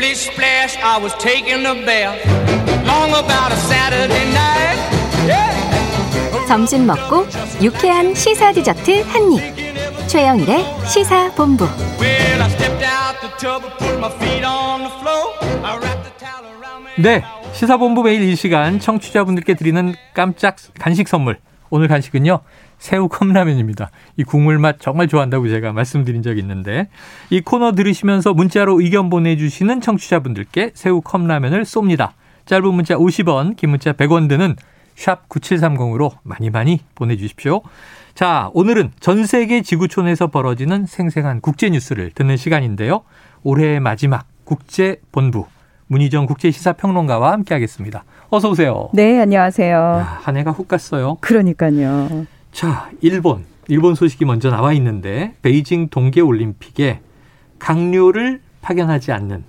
Splish splash, I was taking a bath. Long about a Saturday night. Yeah. 점심 먹고 유쾌한 시사 디저트 한 입. 최영일의 시사 본부. Well, I stepped out the tub and put my feet on the floor. I wrapped the towel around me. 네. 시사본부 매일 이 시간 청취자분들께 드리는 깜짝 간식 선물. 오늘 간식은요. 새우 컵라면입니다. 이 국물 맛 정말 좋아한다고 제가 말씀드린 적이 있는데 이 코너 들으시면서 문자로 의견 보내주시는 청취자분들께 새우 컵라면을 쏩니다. 짧은 문자 50원, 긴 문자 100원 드는 샵 9730으로 많이 많이 보내주십시오. 자, 오늘은 전 세계 지구촌에서 벌어지는 생생한 국제 뉴스를 듣는 시간인데요. 올해의 마지막 국제본부 문희정 국제시사평론가와 함께하겠습니다. 어서 오세요. 네, 안녕하세요. 야, 한 해가 훅 갔어요. 그러니까요. 자, 일본. 일본 소식이 먼저 나와 있는데 베이징 동계 올림픽에 강요를 파견하지 않는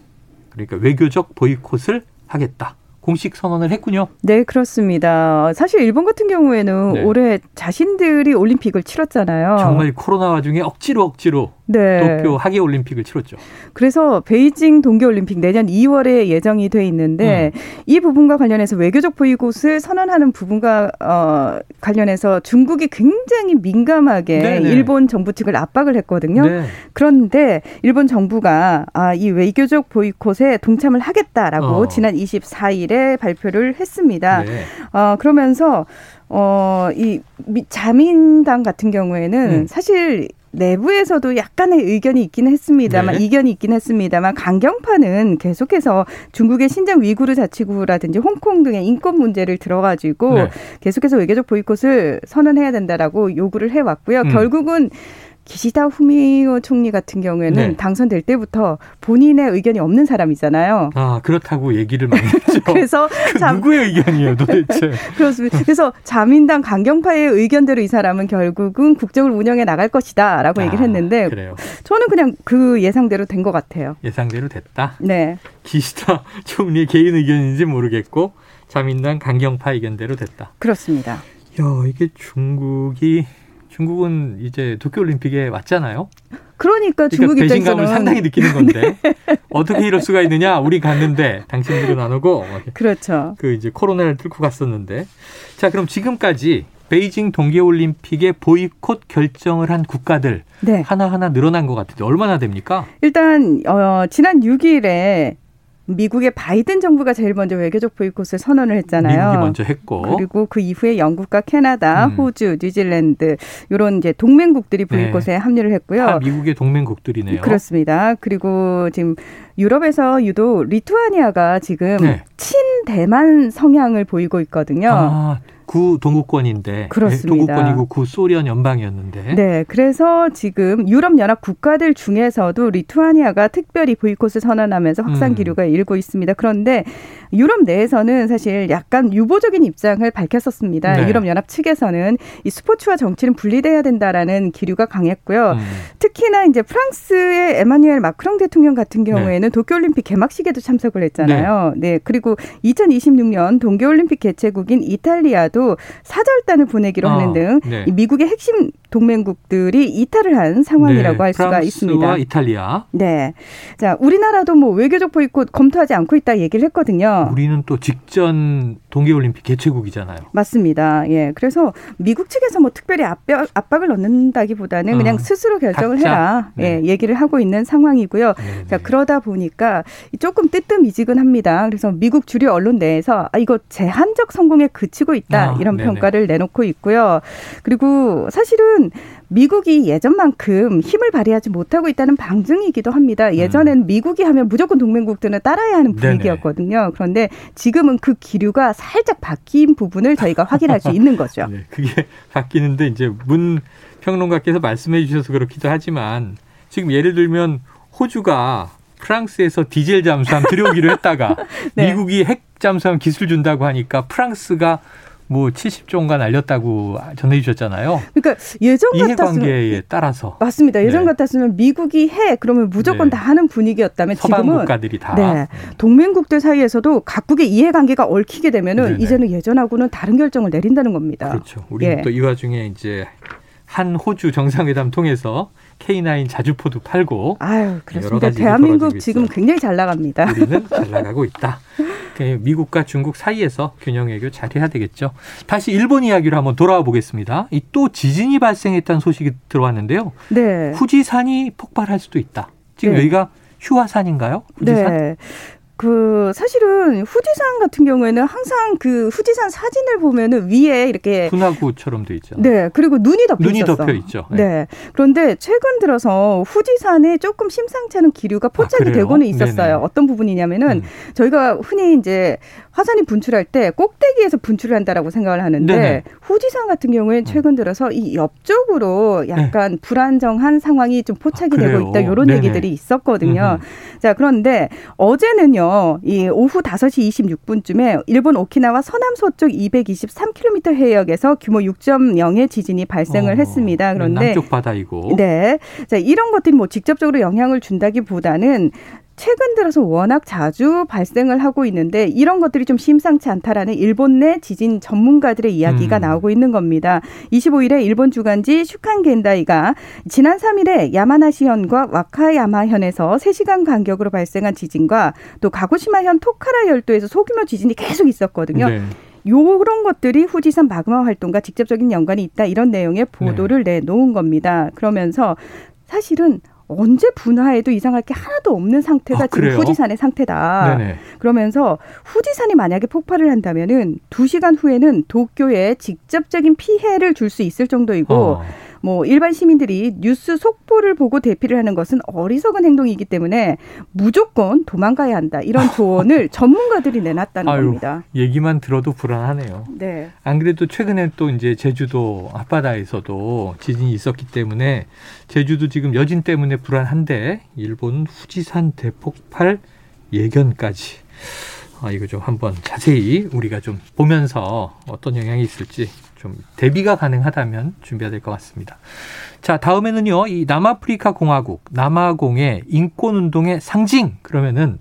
그러니까 외교적 보이콧을 하겠다. 공식 선언을 했군요. 네, 그렇습니다. 사실 일본 같은 경우에는 네. 올해 자신들이 올림픽을 치렀잖아요. 정말 코로나 와중에 억지로 억지로 네. 도쿄 하계 올림픽을 치렀죠. 그래서 베이징 동계 올림픽 내년 2월에 예정이 돼 있는데 음. 이 부분과 관련해서 외교적 보이콧을 선언하는 부분과 어, 관련해서 중국이 굉장히 민감하게 네네. 일본 정부 측을 압박을 했거든요. 네. 그런데 일본 정부가 아, 이 외교적 보이콧에 동참을 하겠다라고 어. 지난 24일에 발표를 했습니다. 네. 어, 그러면서, 어, 이 미- 자민당 같은 경우에는 음. 사실 내부에서도 약간의 의견이 있기는 했습니다만, 네. 이견이 있긴 했습니다만, 강경파는 계속해서 중국의 신장 위구르 자치구라든지 홍콩 등의 인권 문제를 들어가지고 네. 계속해서 외교적 보이콧을 선언해야 된다라고 요구를 해왔고요. 음. 결국은 기시다 후미오 총리 같은 경우에는 네. 당선될 때부터 본인의 의견이 없는 사람이잖아요. 아, 그렇다고 얘기를 많이 했죠. 그래서 그참 누구의 의견이에요, 도대체? 그렇습니다. 그래서 자민당 강경파의 의견대로 이 사람은 결국은 국정을 운영해 나갈 것이다라고 얘기를 아, 했는데 그래요. 저는 그냥 그 예상대로 된 것 같아요. 예상대로 됐다. 네. 기시다 총리의 개인 의견인지 모르겠고 자민당 강경파 의견대로 됐다. 그렇습니다. 야, 이게 중국이 중국은 이제 도쿄올림픽에 왔잖아요. 그러니까 그러니까 중국 배신감을 입장에서는 네. 상당히 느끼는 건데 어떻게 이럴 수가 있느냐? 우리 갔는데 당신들은 안 오고 그렇죠. 그 이제 코로나를 뚫고 갔었는데 자 그럼 지금까지 베이징 동계올림픽에 보이콧 결정을 한 국가들 네. 하나하나 늘어난 것 같은데 얼마나 됩니까? 일단 어, 지난 6일에 미국의 바이든 정부가 제일 먼저 외교적 보이콧을 선언을 했잖아요. 미국이 먼저 했고 그리고 그 이후에 영국과 캐나다, 음. 호주, 뉴질랜드 이런 이제 동맹국들이 보이콧에 합류를 했고요. 다 미국의 동맹국들이네요. 그렇습니다. 그리고 지금 유럽에서 유독 리투아니아가 지금 네. 친대만 성향을 보이고 있거든요. 아, 구 동구권인데 그렇습니다. 동구권이고 구 소련 연방이었는데 네, 그래서 지금 유럽 연합 국가들 중에서도 리투아니아가 특별히 보이콧을 선언하면서 확산 음. 기류가 일고 있습니다. 그런데 유럽 내에서는 사실 약간 유보적인 입장을 밝혔었습니다. 네. 유럽 연합 측에서는 이 스포츠와 정치는 분리돼야 된다라는 기류가 강했고요. 음. 특히나 이제 프랑스의 에마뉴엘 마크롱 대통령 같은 네. 경우에는 도쿄올림픽 개막식에도 참석을 했잖아요. 네. 그리고 2026년 동계올림픽 개최국인 이탈리아도 사절단을 보내기로 아, 하는 등 네. 이 미국의 핵심 동맹국들이 이탈을 한 상황이라고 네, 할 수가 프랑스와 있습니다. 이탈리아. 네. 자, 우리나라도 뭐 외교적 보이콧 검토하지 않고 있다 얘기를 했거든요. 우리는 또 직전 동계올림픽 개최국이잖아요. 맞습니다. 예. 그래서 미국 측에서 뭐 특별히 압박, 압박을 넣는다기보다는 그냥 어, 스스로 결정을 각자. 해라. 네. 예, 얘기를 하고 있는 상황이고요. 네, 자, 네. 그러다 보니까 조금 뜨뜻미지근합니다. 그래서 미국 주류 언론 내에서 아, 이거 제한적 성공에 그치고 있다. 아, 이런 네네. 평가를 내놓고 있고요. 그리고 사실은 미국이 예전만큼 힘을 발휘하지 못하고 있다는 방증이기도 합니다. 예전엔 미국이 하면 무조건 동맹국들은 따라야 하는 음. 네네. 분위기였거든요. 그런데 지금은 그 기류가 살짝 바뀐 부분을 저희가 확인할 수 있는 거죠. 네, 그게 바뀌는데 이제 문 평론가께서 말씀해 주셔서 그렇기도 하지만 지금 예를 들면 호주가 프랑스에서 디젤 잠수함 들여오기로 했다가 네. 미국이 핵 잠수함 기술 준다고 하니까 프랑스가 뭐 70조인가 날렸다고 전해 주셨잖아요. 그러니까 예전 같았으면 이해관계에 따라서 맞습니다. 예전 네. 같았으면 미국이 해 그러면 무조건 네. 다 하는 분위기였다면 서방 지금은 국가들이 다 네. 동맹국들 사이에서도 각국의 이해관계가 얽히게 되면은 네네. 이제는 예전하고는 다른 결정을 내린다는 겁니다. 그렇죠. 우리는 예. 또이 와중에 이제 한 호주 정상회담 통해서 K9 자주포도 팔고 아유, 그렇습니다. 대한민국 지금. 굉장히 잘 나갑니다. 우리는 잘 나가고 있다. 그 미국과 중국 사이에서 균형 외교 잘해야 되겠죠. 다시 일본 이야기로 한번 돌아와 보겠습니다. 이또 지진이 발생했다는 소식이 들어왔는데요. 네. 후지산이 폭발할 수도 있다. 지금 네. 여기가 휴화산인가요? 후지산? 네. 그 사실은 후지산 같은 경우에는 항상 그 후지산 사진을 보면은 위에 이렇게 분화구처럼 돼 있죠. 네 그리고 눈이 덮여 눈이 있었어. 덮여 있죠. 네. 네. 그런데 최근 들어서 후지산에 조금 심상치 않은 기류가 포착이 그래요? 되고는 있었어요. 네네. 어떤 부분이냐면은 음. 저희가 흔히 이제 화산이 분출할 때 꼭대기에서 분출을 한다라고 생각을 하는데 네네. 음. 후지산 같은 경우에는 최근 들어서 이 옆쪽으로 약간 불안정한 상황이 좀 포착이 네. 아, 되고? 있다 이런 네네. 얘기들이 있었거든요. 음흠. 자, 그런데 어제는요, 이 오후 5시 26분쯤에 일본 오키나와 서남서쪽 223km 해역에서 규모 6.0의 지진이 발생을 어, 했습니다. 그런데 남쪽 바다이고. 네. 자, 이런 것들이 뭐 직접적으로 영향을 준다기보다는 최근 들어서 워낙 자주 발생을 하고 있는데 이런 것들이 좀 심상치 않다라는 일본 내 지진 전문가들의 이야기가 음. 나오고 있는 겁니다. 25일에 일본 주간지 슈칸 겐다이가 지난 3일에 야마나시현과 와카야마현에서 3시간 간격으로 발생한 지진과 또 가고시마현 토카라 열도에서 소규모 지진이 계속 있었거든요. 네. 요런 것들이 후지산 마그마 활동과 직접적인 연관이 있다 이런 내용의 보도를 네. 내놓은 겁니다. 그러면서 사실은 언제 분화해도 이상할 게 하나도 없는 상태가 아, 지금? 후지산의 상태다. 네네. 그러면서 후지산이 만약에 폭발을 한다면은 두 시간 후에는 도쿄에 직접적인 피해를 줄 수 있을 정도이고 어. 뭐 일반 시민들이 뉴스 속보를 보고 대피를 하는 것은 어리석은 행동이기 때문에 무조건 도망가야 한다 이런 조언을 전문가들이 내놨다는 아유, 겁니다. 얘기만 들어도 불안하네요. 네. 안 그래도 최근에 또 이제 제주도 앞바다에서도 지진이 있었기 때문에 제주도 지금 여진 때문에 불안한데 일본 후지산 대폭발 예견까지 아 이거 좀 한번 자세히 우리가 좀 보면서 어떤 영향이 있을지 좀 대비가 가능하다면 준비해야 될 것 같습니다. 자 다음에는요 이 남아프리카 공화국 남아공의 인권 운동의 상징 그러면은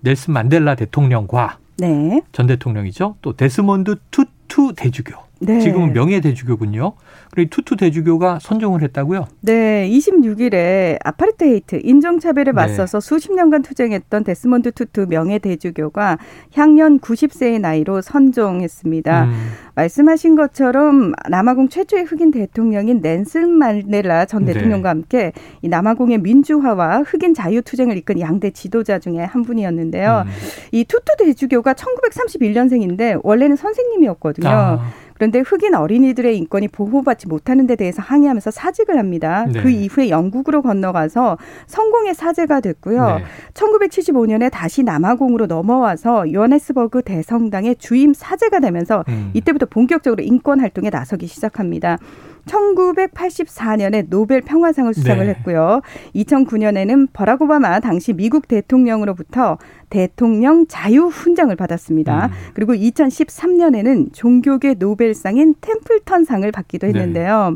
넬슨 만델라 대통령과 네. 전 대통령이죠. 또 데스몬드 투투 대주교. 네. 지금은 명예 대주교군요. 그리고 이 투투 대주교가 선종을 했다고요? 네, 26일에 아파르트헤이트 인종차별에 네. 맞서서 수십 년간 투쟁했던 데스몬드 투투 명예 대주교가 향년 90세의 나이로 선종했습니다. 음, 말씀하신 것처럼 남아공 최초의 흑인 대통령인 넬슨 만델라 전 네. 대통령과 함께 이 남아공의 민주화와 흑인 자유 투쟁을 이끈 양대 지도자 중에 한 분이었는데요. 음. 이 투투 대주교가 1931년생인데 원래는 선생님이었거든요. 아, 그런데 흑인 어린이들의 인권이 보호받지 못하는 데 대해서 항의하면서 사직을 합니다. 네. 그 이후에 영국으로 건너가서 성공의 사제가 됐고요. 네. 1975년에 다시 남아공으로 넘어와서 요하네스버그 대성당의 주임 사제가 되면서 음. 이때부터 본격적으로 인권 활동에 나서기 시작합니다. 1984년에 노벨 평화상을 수상을 네. 했고요. 2009년에는 버락 오바마 당시 미국 대통령으로부터 대통령 자유 훈장을 받았습니다. 음. 그리고 2013년에는 종교계 노벨상인 템플턴상을 받기도 네. 했는데요.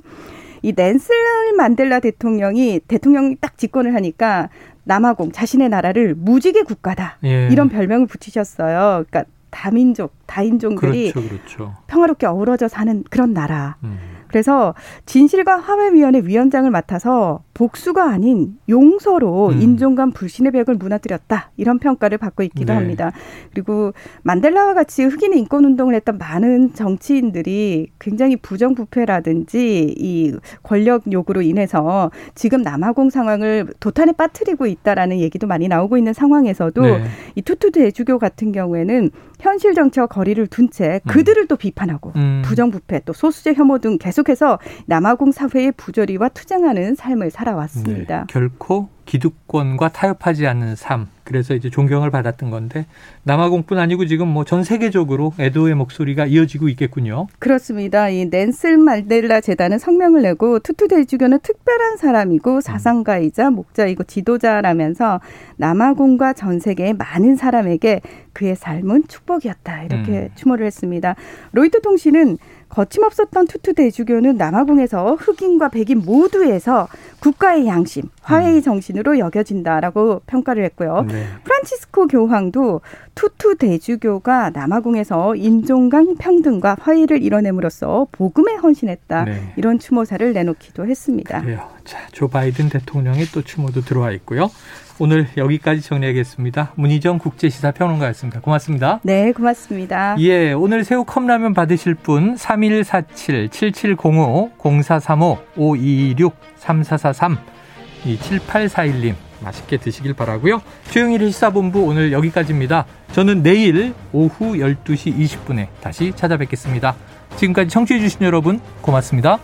이 낸슬 만델라 대통령이 대통령이 딱 집권을 하니까 남아공 자신의 나라를 무지개 국가다 예. 이런 별명을 붙이셨어요. 그러니까 다민족, 다인종들이 그렇죠, 그렇죠. 평화롭게 어우러져 사는 그런 나라. 음. 그래서 진실과 화해위원회 위원장을 맡아서 복수가 아닌 용서로 음. 인종 간 불신의 벽을 무너뜨렸다 이런 평가를 받고 있기도 네. 합니다. 그리고 만델라와 같이 흑인의 인권 운동을 했던 많은 정치인들이 굉장히 부정부패라든지 이 권력 요구로 인해서 지금 남아공 상황을 도탄에 빠뜨리고 있다라는 얘기도 많이 나오고 있는 상황에서도 네. 이 투투 대주교 같은 경우에는 현실 정치와 거리를 둔 채 그들을 또 비판하고 음. 부정부패 또 소수제 혐오 등 계속해서 남아공 사회의 부조리와 투쟁하는 삶을 살아왔습니다. 네. 결코 기득권과 타협하지 않는 삶. 그래서 이제 존경을 받았던 건데 남아공뿐 아니고 지금 뭐 전 세계적으로 애도의 목소리가 이어지고 있겠군요. 그렇습니다. 이 낸슬 말델라 재단은 성명을 내고 투투 대주교는 특별한 사람이고 사상가이자 목자이고 지도자라면서 남아공과 전 세계의 많은 사람에게 그의 삶은 축복이었다 이렇게 음. 추모를 했습니다. 로이터 통신은 거침없었던 투투 대주교는 남아공에서 흑인과 백인 모두에서 국가의 양심, 화해의 음. 정신으로 여겨진다라고 평가를 했고요. 네. 프란치스코 교황도 투투 대주교가 남아공에서 인종간 평등과 화해를 이뤄냄으로써 복음에 헌신했다. 네. 이런 추모사를 내놓기도 했습니다. 그래요. 자, 조 바이든 대통령의 또 추모도 들어와 있고요. 오늘 여기까지 정리하겠습니다. 문희정 국제시사평론가였습니다. 고맙습니다. 네, 고맙습니다. 예, 오늘 새우 컵라면 받으실 분 3147-7705-0435-5226-3443 이 7841님 맛있게 드시길 바라고요. 최영일의 시사본부 오늘 여기까지입니다. 저는 내일 오후 12시 20분에 다시 찾아뵙겠습니다. 지금까지 청취해 주신 여러분 고맙습니다.